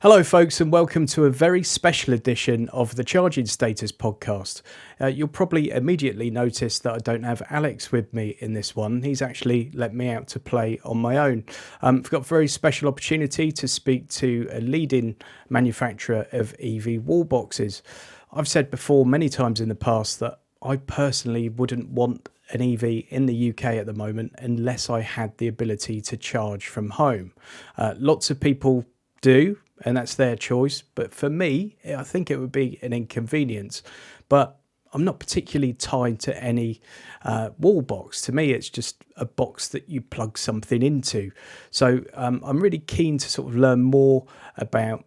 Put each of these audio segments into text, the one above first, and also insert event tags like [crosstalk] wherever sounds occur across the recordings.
Hello, folks, and welcome to a very special edition of the Charging Status podcast. Uh, you'll probably immediately notice that I don't have Alex with me in this one. He's actually let me out to play on my own. Um, I've got a very special opportunity to speak to a leading manufacturer of EV wall boxes. I've said before many times in the past that I personally wouldn't want an EV in the UK at the moment unless I had the ability to charge from home. Uh, lots of people do and that's their choice. But for me, I think it would be an inconvenience. But I'm not particularly tied to any uh, wall box. To me, it's just a box that you plug something into. So um, I'm really keen to sort of learn more about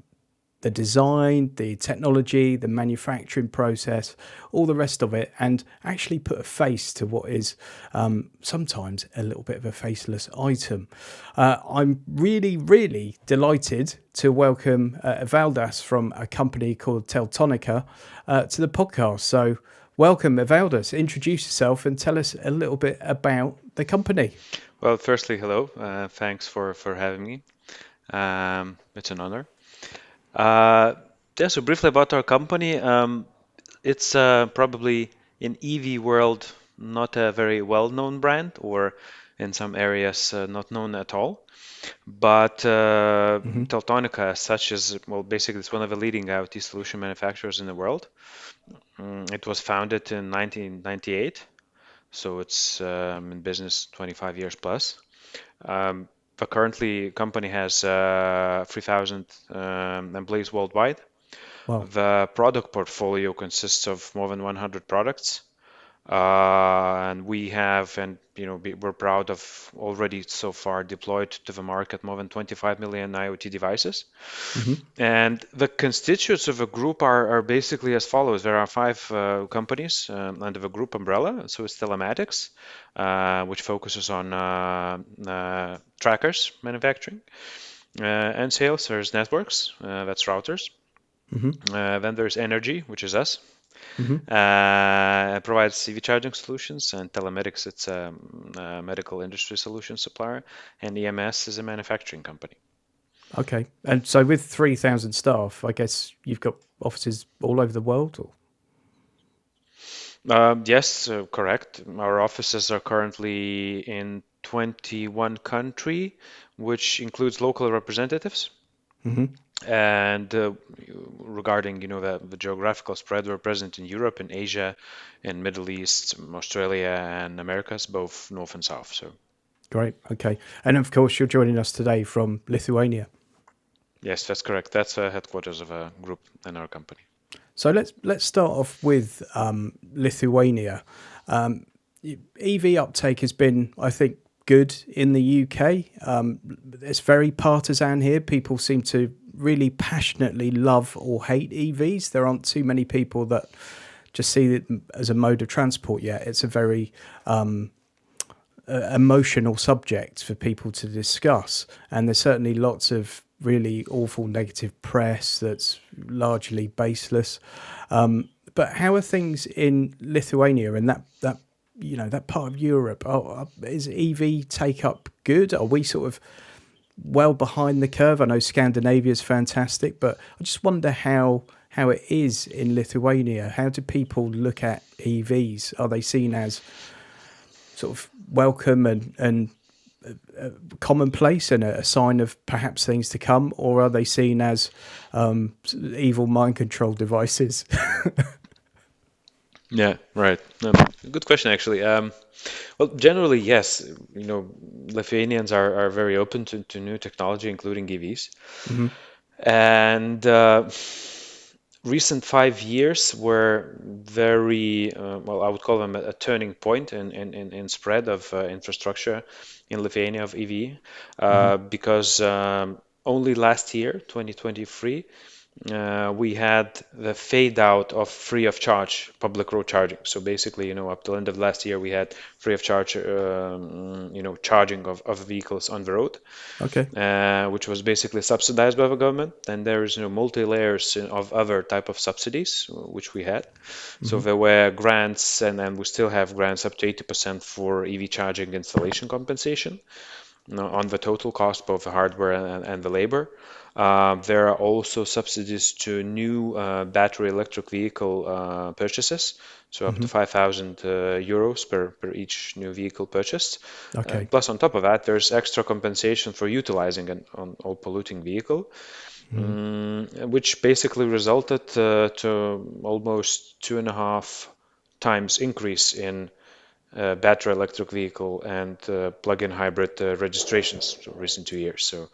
the design, the technology, the manufacturing process, all the rest of it, and actually put a face to what is um, sometimes a little bit of a faceless item. Uh, I'm really, really delighted to welcome uh, Evaldas from a company called Teltonika uh, to the podcast. So, welcome, Evaldas. Introduce yourself and tell us a little bit about the company. Well, firstly, hello. Uh, thanks for, for having me. Um, it's an honor. Uh, yeah, so briefly about our company. Um, it's uh, probably in EV world not a very well-known brand, or in some areas uh, not known at all. But uh, mm-hmm. Teltonika, as such, is well, basically it's one of the leading IoT solution manufacturers in the world. Mm, it was founded in 1998, so it's um, in business 25 years plus. Um, the currently company has uh, 3,000 um, employees worldwide. Wow. The product portfolio consists of more than 100 products. Uh, and we have, and you know, we're proud of already so far deployed to the market more than 25 million IoT devices. Mm-hmm. And the constituents of a group are, are basically as follows: there are five uh, companies um, under the group umbrella. So it's telematics, uh, which focuses on uh, uh, trackers manufacturing, uh, and sales. There's networks, that's routers. Mm-hmm. then there's energy, which is us. Mm-hmm. Uh, provides EV charging solutions and Telemedic. It's a, a, medical industry solution supplier, and EMS is a manufacturing company. Okay, and so with three thousand staff, I guess you've got offices all over the world, or? Um, yes, uh, correct. Our offices are currently in 21 country, which includes local representatives. Mm-hmm. And uh, regarding, you know, the, the geographical spread, we're present in Europe, in Asia, in Middle East, Australia, and Americas, both north and south. So great. Okay, and of course, you're joining us today from Lithuania. Yes, that's correct. That's the headquarters of a group in our company. So let's let's start off with um, Lithuania. Um, EV uptake has been, I think, good in the UK. Um, it's very partisan here. People seem to really passionately love or hate EVs. There aren't too many people that just see it as a mode of transport yet. It's a very um, uh, emotional subject for people to discuss, and there's certainly lots of really awful negative press that's largely baseless. Um, but how are things in Lithuania and that that you know that part of Europe? Is EV take up good? Are we sort of well behind the curve. I know Scandinavia is fantastic, but I just wonder how how it is in Lithuania. How do people look at EVs? Are they seen as sort of welcome and and uh, commonplace and a, a, sign of perhaps things to come, or are they seen as um, evil mind control devices? [laughs] yeah, right. Um, good question, actually. Um, well, generally, yes. You know, Lithuanians are, are very open to, to new technology, including EVs. Mm-hmm. And uh, recent five years were very, uh, well, I would call them a, a turning point in, in, in, in spread of uh, infrastructure in Lithuania of EV, uh, mm-hmm. because um, only last year, 2023, uh, we had the fade out of free of charge public road charging. So basically, you know, up till end of last year, we had free of charge, um, you know, charging of, of vehicles on the road. Okay. Uh, which was basically subsidized by the government. Then there is, you know, multi layers of other type of subsidies which we had. Mm-hmm. So there were grants, and then we still have grants up to 80% for EV charging installation compensation. On the total cost, both the hardware and, and the labor. Uh, there are also subsidies to new uh, battery electric vehicle uh, purchases, so up to 5,000 uh, euros per, per each new vehicle purchased. Uh, Okay. plus, on top of that, there's extra compensation for utilizing an on all polluting vehicle, mm, which basically resulted uh, to almost two and a half times increase in uh, battery electric vehicle and uh, plug-in hybrid uh, registrations so recent two years. So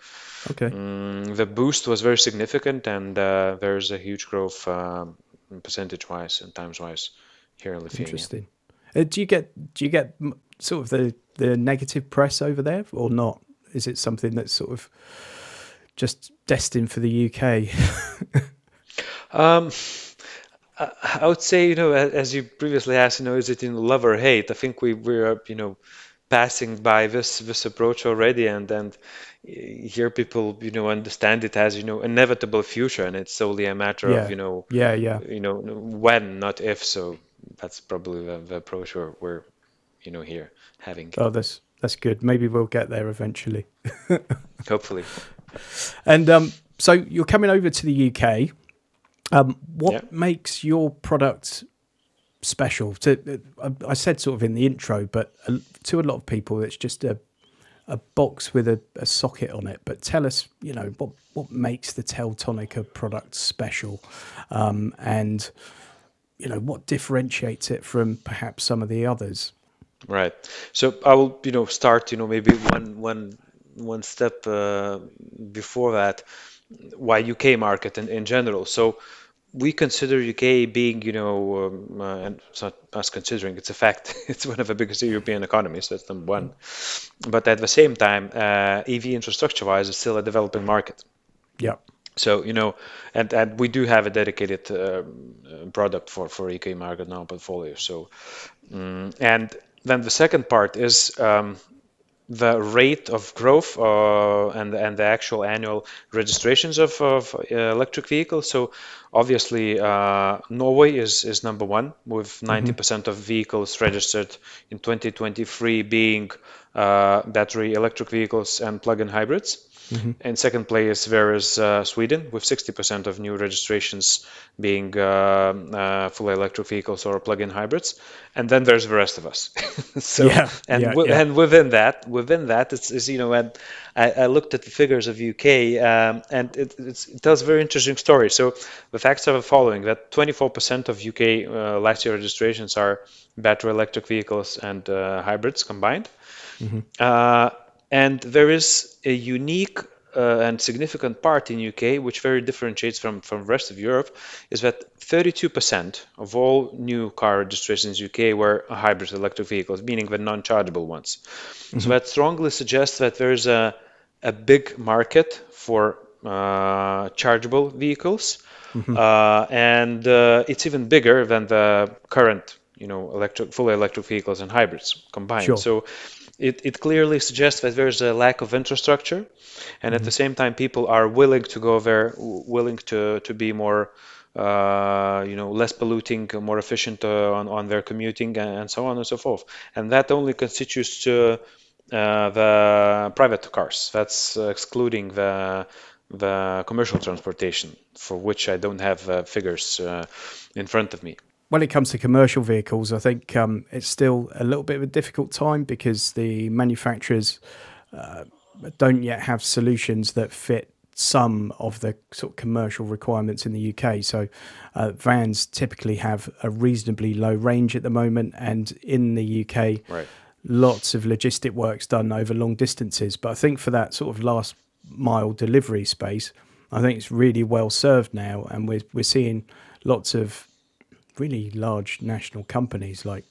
Okay. mm, the boost was very significant, and uh, there's a huge growth um, percentage-wise and times-wise here in Lithuania. Interesting. Uh, do you get do you get sort of the the negative press over there or not? Is it something that's sort of just destined for the UK? [laughs] Um, I would say, you know, a- as you previously asked, you know, is it in love or hate? I think we we're, you know, passing by this this approach already, and and eh, here people, you know, understand it as, you know, inevitable future, and it's solely a matter of, yeah. you know, Yeah. Yeah. you know, when, not if. So that's probably the, the approach we're, we're, you know, here having, Oh, that's that's good. Maybe we'll get there eventually. [laughs] hopefully. And um, so you're coming over to the UK. Um, what makes your product special? To I I said sort of in the intro, but uh, to a lot of people, it's just a a box with a, a socket on it. But tell us, you know, what what makes the Teltonika product special, um, and you know what differentiates it from perhaps some of the others. Right. So I will, you know, start, you know, maybe one one one step uh, before that, why UK market in, in general. So we consider UK being, you know, um, uh, and it's not us considering, it's a fact. [laughs] It's one of the biggest European economies, that's number one. But at the same time, uh, EV infrastructure-wise, it's still a developing market. Yeah. So, you know, and, and we do have a dedicated um, uh, product for, for UK market now portfolio. So, mm, and then the second part is um, the rate of growth uh, and and the actual annual registrations of, of uh, electric vehicles. So obviously uh, Norway is is number one with 90% of vehicles registered in 2023 being uh, battery electric vehicles and plug-in hybrids. In second place, there is uh, Sweden with 60% of new registrations being uh, uh, fully electric vehicles or plug-in hybrids, and then there's the rest of us. [laughs] so, Yeah, and yeah, wi- yeah. and within that, within that, it's, it's you know, and I, I looked at the figures of UK, um, and it, it's, it tells a very interesting story. So the facts are the following: that 24% of UK uh, last year registrations are battery electric vehicles and uh, hybrids combined. Uh, and there is a unique uh, and significant part in UK which very differentiates from from rest of Europe is that 32% of all new car registrations in UK were hybrid electric vehicles, meaning the non-chargeable ones. So that strongly suggests that there is a a big market for uh, chargeable vehicles, uh, and uh, it's even bigger than the current, you know, electric, fully electric vehicles and hybrids combined. Sure. So it, it clearly suggests that there's a lack of infrastructure, and at the same time, people are willing to go there, w- willing to to be more, uh, you know, less polluting, more efficient uh, on on their commuting, and, and so on and so forth. And that only constitutes to uh, the private cars. That's excluding the the commercial transportation, for which I don't have uh, figures uh, in front of me. When it comes to commercial vehicles, I think um, it's still a little bit of a difficult time because the manufacturers uh, don't yet have solutions that fit some of the sort of commercial requirements in the UK. So uh, vans typically have a reasonably low range at the moment, and in the UK, Right. lots of logistic work's done over long distances. But I think for that sort of last mile delivery space, I think it's really well served now, and we're we're seeing lots of really large national companies like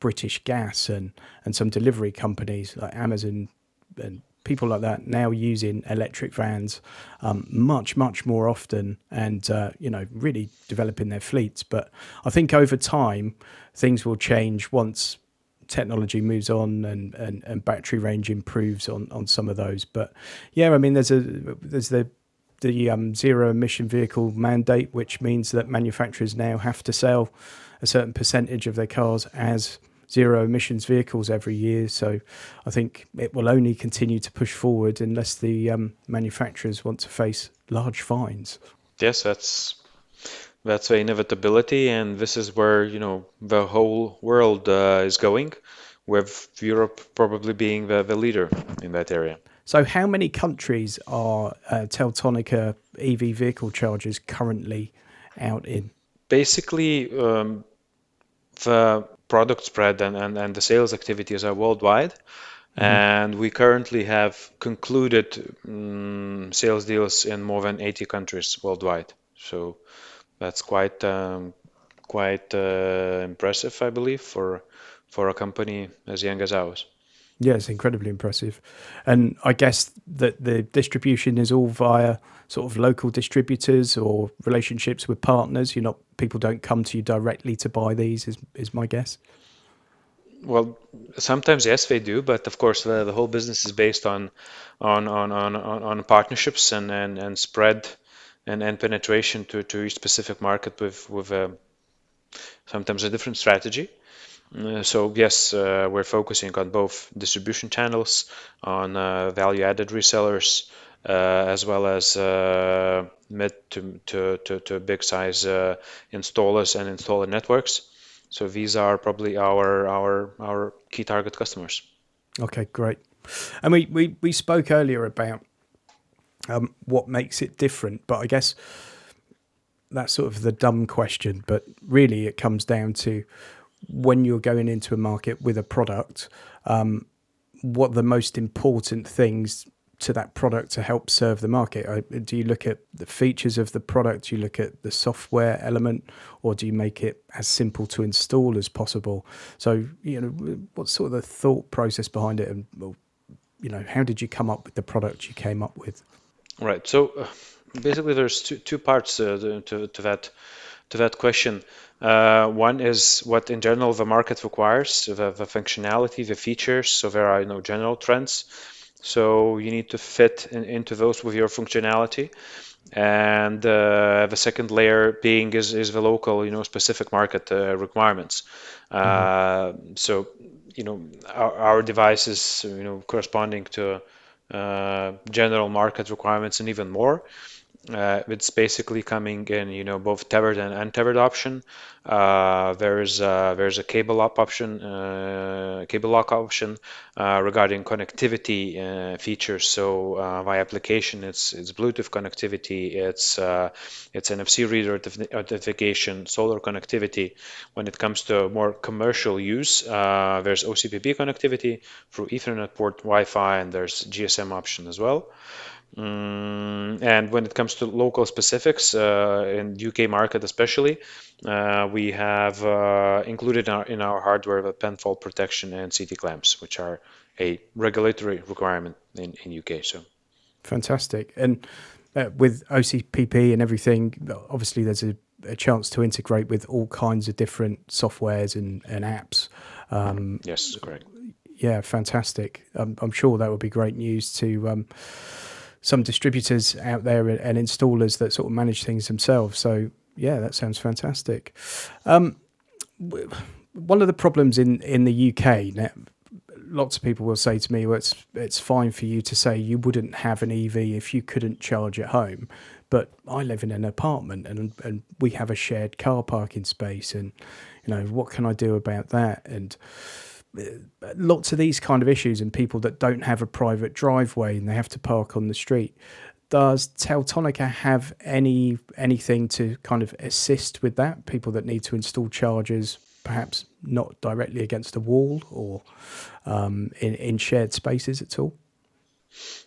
British Gas and and some delivery companies like Amazon and people like that now using electric vans um, much much more often and uh, you know really developing their fleets. But I think over time things will change once technology moves on and, and, and battery range improves on, on some of those. But yeah, I mean there's a there's the the um, zero emission vehicle mandate, which means that manufacturers now have to sell a certain percentage of their cars as zero emissions vehicles every year. So I think it will only continue to push forward unless the um, manufacturers want to face large fines. Yes, that's that's the inevitability, and this is where you know the whole world uh, is going, with Europe probably being the, the leader in that area. So, how many countries are uh, Teltonika EV vehicle chargers currently out in? Basically, um, the product spread and, and, and the sales activities are worldwide. Mm-hmm. And we currently have concluded um, sales deals in more than 80 countries worldwide. So that's quite um, quite uh, impressive, I believe, for for a company as young as ours. Yeah, it's incredibly impressive. And I guess that the distribution is all via sort of local distributors or relationships with partners. You're not people don't come to you directly to buy these. Is is my guess. Well, sometimes yes, they do, but of course the, the whole business is based on on on on, on partnerships and, and, and spread and, and penetration to, to each specific market with with a, sometimes a different strategy. Uh, so yes, uh, we're focusing on both distribution channels, on uh, value-added resellers, as well as mid to, to, to, to big size installers and installer networks. So these are probably our our our key target customers. Okay, great. And we spoke earlier about um, what makes it different, but I guess that's sort of the dumb question. But really, it comes down to when you're going into a market with a product, um, what the most important things to that product to help serve the market? Do you look at the features of the product? Do you look at the software element, or do you make it as simple to install as possible? So, you know, what's sort of the thought process behind it, and you know, how did you come up with the product you came up with? Right. So, uh, basically, there's two two parts uh, to to that to that question. Uh, one is what in general the market requires, the, the functionality, the features. So there are you know general trends. So you need to fit in, into those with your functionality. And uh, the second layer being is, is the local, you know, specific market uh, requirements. Mm-hmm. so you know our, our devices, you know, corresponding to uh, general market requirements and even more. Uh, it's basically coming in, you know, both tethered and untethered option. Uh, there's uh, there's a cable up option, uh, cable lock option uh, regarding connectivity uh, features. So by application, it's it's Bluetooth connectivity, it's it's NFC reader identification, solar connectivity. When it comes to more commercial use, there's OCPP connectivity through Ethernet port, Wi-Fi, and there's GSM option as well. Mm, and when it comes to local specifics uh, in UK market especially, uh, we have uh, included in our, in our, hardware the PEN fault protection and CT clamps, which are a regulatory requirement in, in UK. So fantastic. And uh, with OCPP and everything, obviously there's a, a, chance to integrate with all kinds of different softwares and, and apps. Um, yes, correct. Yeah, fantastic. Um, I'm sure that would be great news to. Um, some distributors out there and installers that sort of manage things themselves. So yeah, that sounds fantastic. Um, one of the problems in in the UK now, lots of people will say to me, "Well, it's it's fine for you to say you wouldn't have an EV if you couldn't charge at home." But I live in an apartment and and we have a shared car parking space, and you know what can I do about that? And lots of these kind of issues and people that don't have a private driveway and they have to park on the street. Does Teltonika have any anything to kind of assist with that? People that need to install chargers, perhaps not directly against a wall or um, in in shared spaces at all.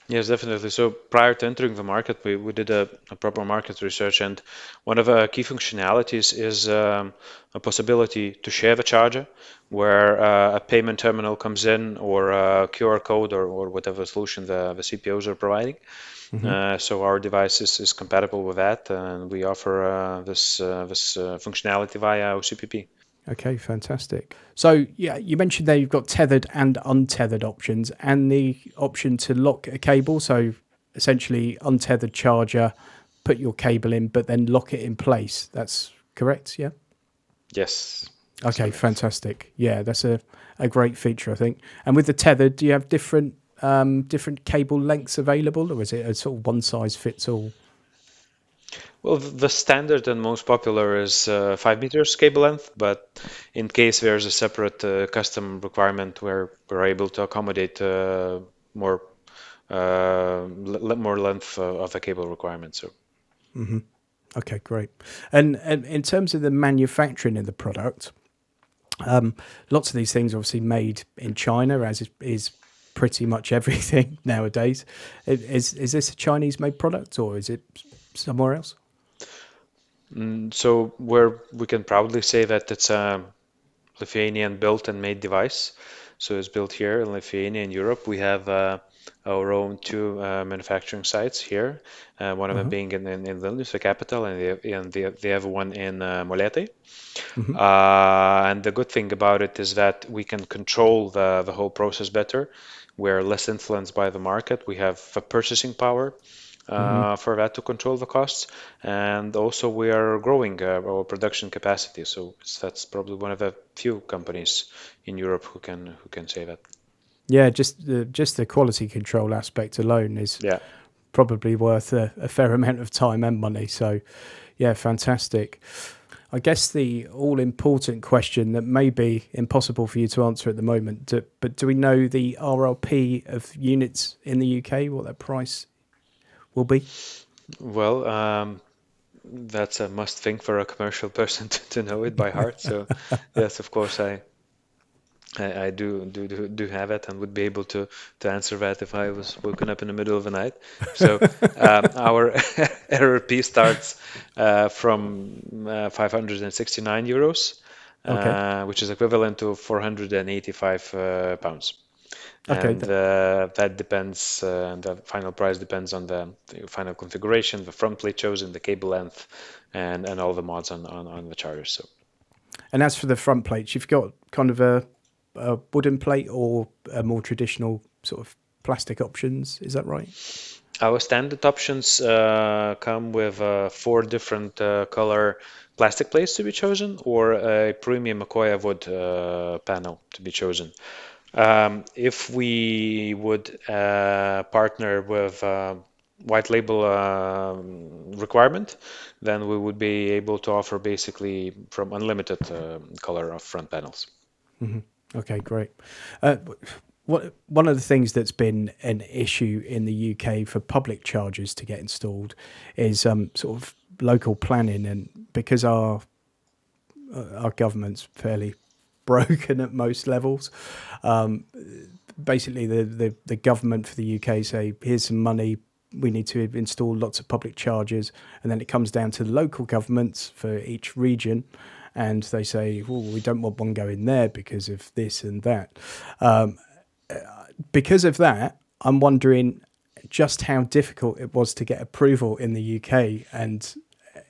Yes, definitely. So prior to entering the market, we, we did a, a proper market research, and one of our key functionalities is um, a possibility to share the charger, where uh, a payment terminal comes in, or a QR code, or, or whatever solution the, the CPOs are providing. Mm-hmm. Uh, so our device is, is compatible with that, and we offer uh, this uh, this uh, functionality via OCPP. Okay, fantastic. So yeah, you mentioned there you've got tethered and untethered options, and the option to lock a cable. So essentially, untethered charger, put your cable in, but then lock it in place. That's correct, yeah. Yes, Okay, fantastic. Yeah, that's a, a great feature, I think. And with the tethered, do you have different um, different cable lengths available, or is it a sort of one size fits all? Well, the standard and most popular is uh, 5 meters cable length, but in case there's a separate uh, custom requirement where we're able to accommodate uh, more uh, more length uh, of the cable requirement. So. Mm-hmm. Okay, great. And, and in terms of the manufacturing of the product, um, lots of these things are obviously made in China, as is, is pretty much [laughs] everything nowadays. Is is this a Chinese made product or is it somewhere else? Mm, so where we can proudly say that it's a Lithuanian built and made device. So it's built here in Lithuania in Europe. We have uh, our own two uh, manufacturing sites here. Uh, one of them mm-hmm. being in, in, in, Vilnius, the capital, and, the, and the, the other one in uh, Molėtai. Mm-hmm. Uh, and the good thing about it is that we can control the, the whole process better. We're less influenced by the market. We have a purchasing power mm-hmm. for that to control the costs. And also, we are growing uh, our production capacity. So that's probably one of the few companies in Europe who can who can say that. Yeah, just the just the quality control aspect alone is yeah. probably worth a, a fair amount of time and money. So, yeah, fantastic. I guess the all important question that may be impossible for you to answer at the moment, but do we know the RRP of units in the UK, what that price will be? Well, um, that's a must thing for a commercial [laughs] person to, to know it by heart. So, [laughs] yes, of course, I, I, I do, do do do have it and would be able to to answer that if I was woken up in the middle of the night. So [laughs] um, our RRP starts uh, from uh, 569 euros, okay. uh, which is equivalent to 485 uh, pounds. Okay. And uh, that depends, uh, the final price depends on the, the, final configuration, the front plate chosen, the cable length, and, and all the mods on, on, on the charger. So. And as for the front plates, you've got kind of a, a wooden plate or a more traditional sort of plastic options. Is that right? Our standard options uh, come with uh, four different uh, color plastic plates to be chosen or a premium Akoya wood uh, panel to be chosen. Um, if we would uh, partner with uh, white label uh, requirement, then we would be able to offer basically from unlimited uh, color of front panels. Mm-hmm. Okay, great. Uh, what, one of the things that's been an issue in the UK for public chargers to get installed is um, sort of local planning, and because our uh, our government's fairly broken [laughs] at most levels. Um, basically, the, the, the government for the UK say, here's some money, we need to install lots of public charges, and then it comes down to the local governments for each region, and they say, well, we don't want one going there because of this and that. Um, because of that, I'm wondering just how difficult it was to get approval in the UK, and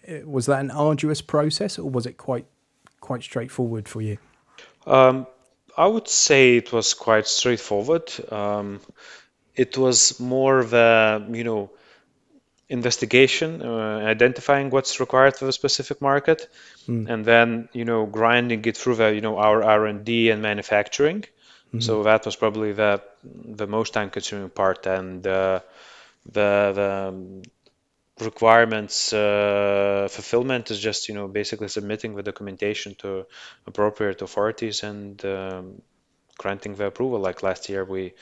uh, was that an arduous process, or was it quite quite straightforward for you? Um, I would say it was quite straightforward. Um, it was more the, you know, investigation, uh, identifying what's required for the specific market, mm. and then, you know, grinding it through the, you know, our R&D and manufacturing. Mm-hmm. So that was probably the the most time-consuming part, and uh, the the requirements uh, fulfillment is just you know basically submitting the documentation to appropriate authorities and um, granting the approval. Like last year, we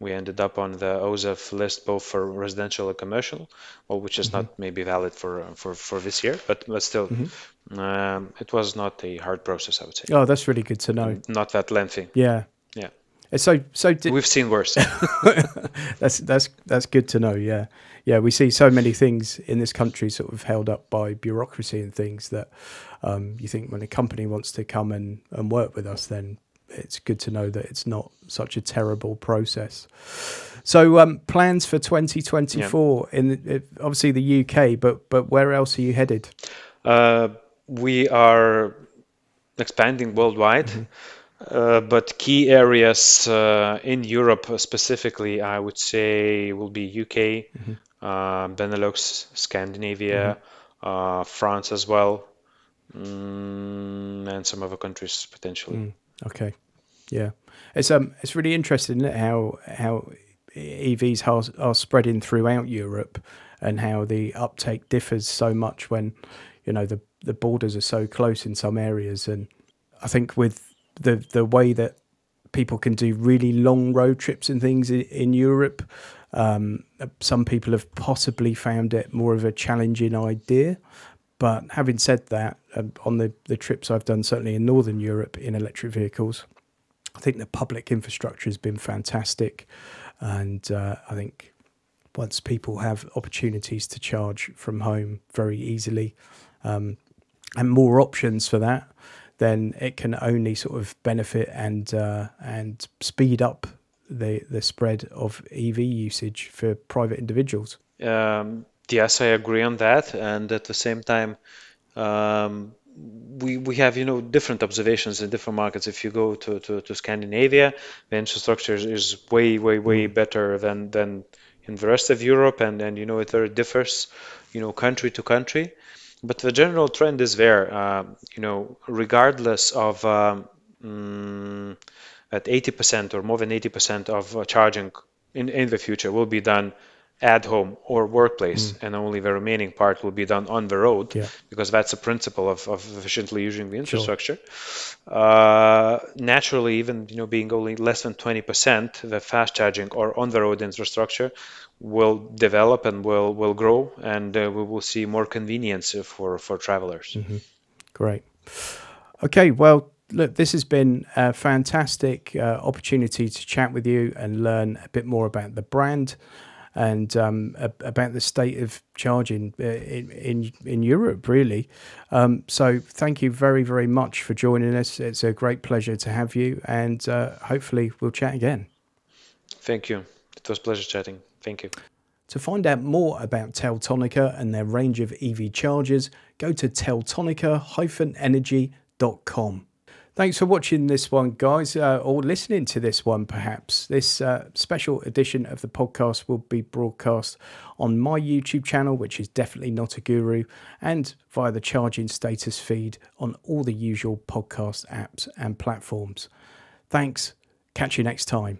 we ended up on the OZEV list both for residential and commercial, well, which is mm-hmm. not maybe valid for for for this year, but but still, mm-hmm. um, it was not a hard process. I would say. Oh, that's really good to know. Not that lengthy. Yeah. Yeah. So so did... we've seen worse. [laughs] that's that's that's good to know. Yeah yeah, we see so many things in this country sort of held up by bureaucracy and things that um, you think when a company wants to come and, and work with us, then it's good to know that it's not such a terrible process. So, um, plans for 2024 yeah. in obviously the UK, but but where else are you headed? Uh, we are expanding worldwide. Mm-hmm. Uh, but key areas uh, in Europe specifically, I would say, will be UK, mm-hmm uh, Benelux, Scandinavia, mm-hmm. uh, France as well, mm, and some other countries potentially. Mm, okay, yeah, it's um it's really interesting how how EVs are, are spreading throughout Europe and how the uptake differs so much when you know the the borders are so close in some areas and I think with the the way that people can do really long road trips and things in, in Europe. Um, some people have possibly found it more of a challenging idea. But having said that um, on the the trips I've done certainly in northern Europe in electric vehicles I think the public infrastructure has been fantastic. And uh, I think once people have opportunities to charge from home very easily um, and more options for that, then it can only sort of benefit and uh, and speed up the the spread of EV usage for private individuals. Um, yes, I agree on that, and at the same time, um, we we have you know different observations in different markets. If you go to, to, to Scandinavia, the infrastructure is way way way mm. better than than in the rest of Europe, and and you know it very differs, you know country to country, but the general trend is there. Uh, you know regardless of um, mm, at 80% or more than 80% of uh, charging in in the future will be done at home or workplace, mm. and only the remaining part will be done on the road yeah. because that's the principle of, of efficiently using the infrastructure. Sure. Uh, naturally, even you know being only less than 20%, the fast charging or on the road infrastructure will develop and will will grow, and uh, we will see more convenience for for travelers. Mm-hmm. Great. Okay, well, look, this has been a fantastic uh, opportunity to chat with you and learn a bit more about the brand and um, about the state of charging uh, in in, in Europe, really. Um, so thank you very very much for joining us. It's a great pleasure to have you, and uh, hopefully we'll chat again. Thank you. It was a pleasure chatting. Thank you. To find out more about Teltonika and their range of EV chargers, go to teltonika-energy.com. Thanks for watching this one, guys, uh, or listening to this one, perhaps. This uh, special edition of the podcast will be broadcast on my YouTube channel, which is definitely not a guru, and via the charging status feed on all the usual podcast apps and platforms. Thanks. Catch you next time.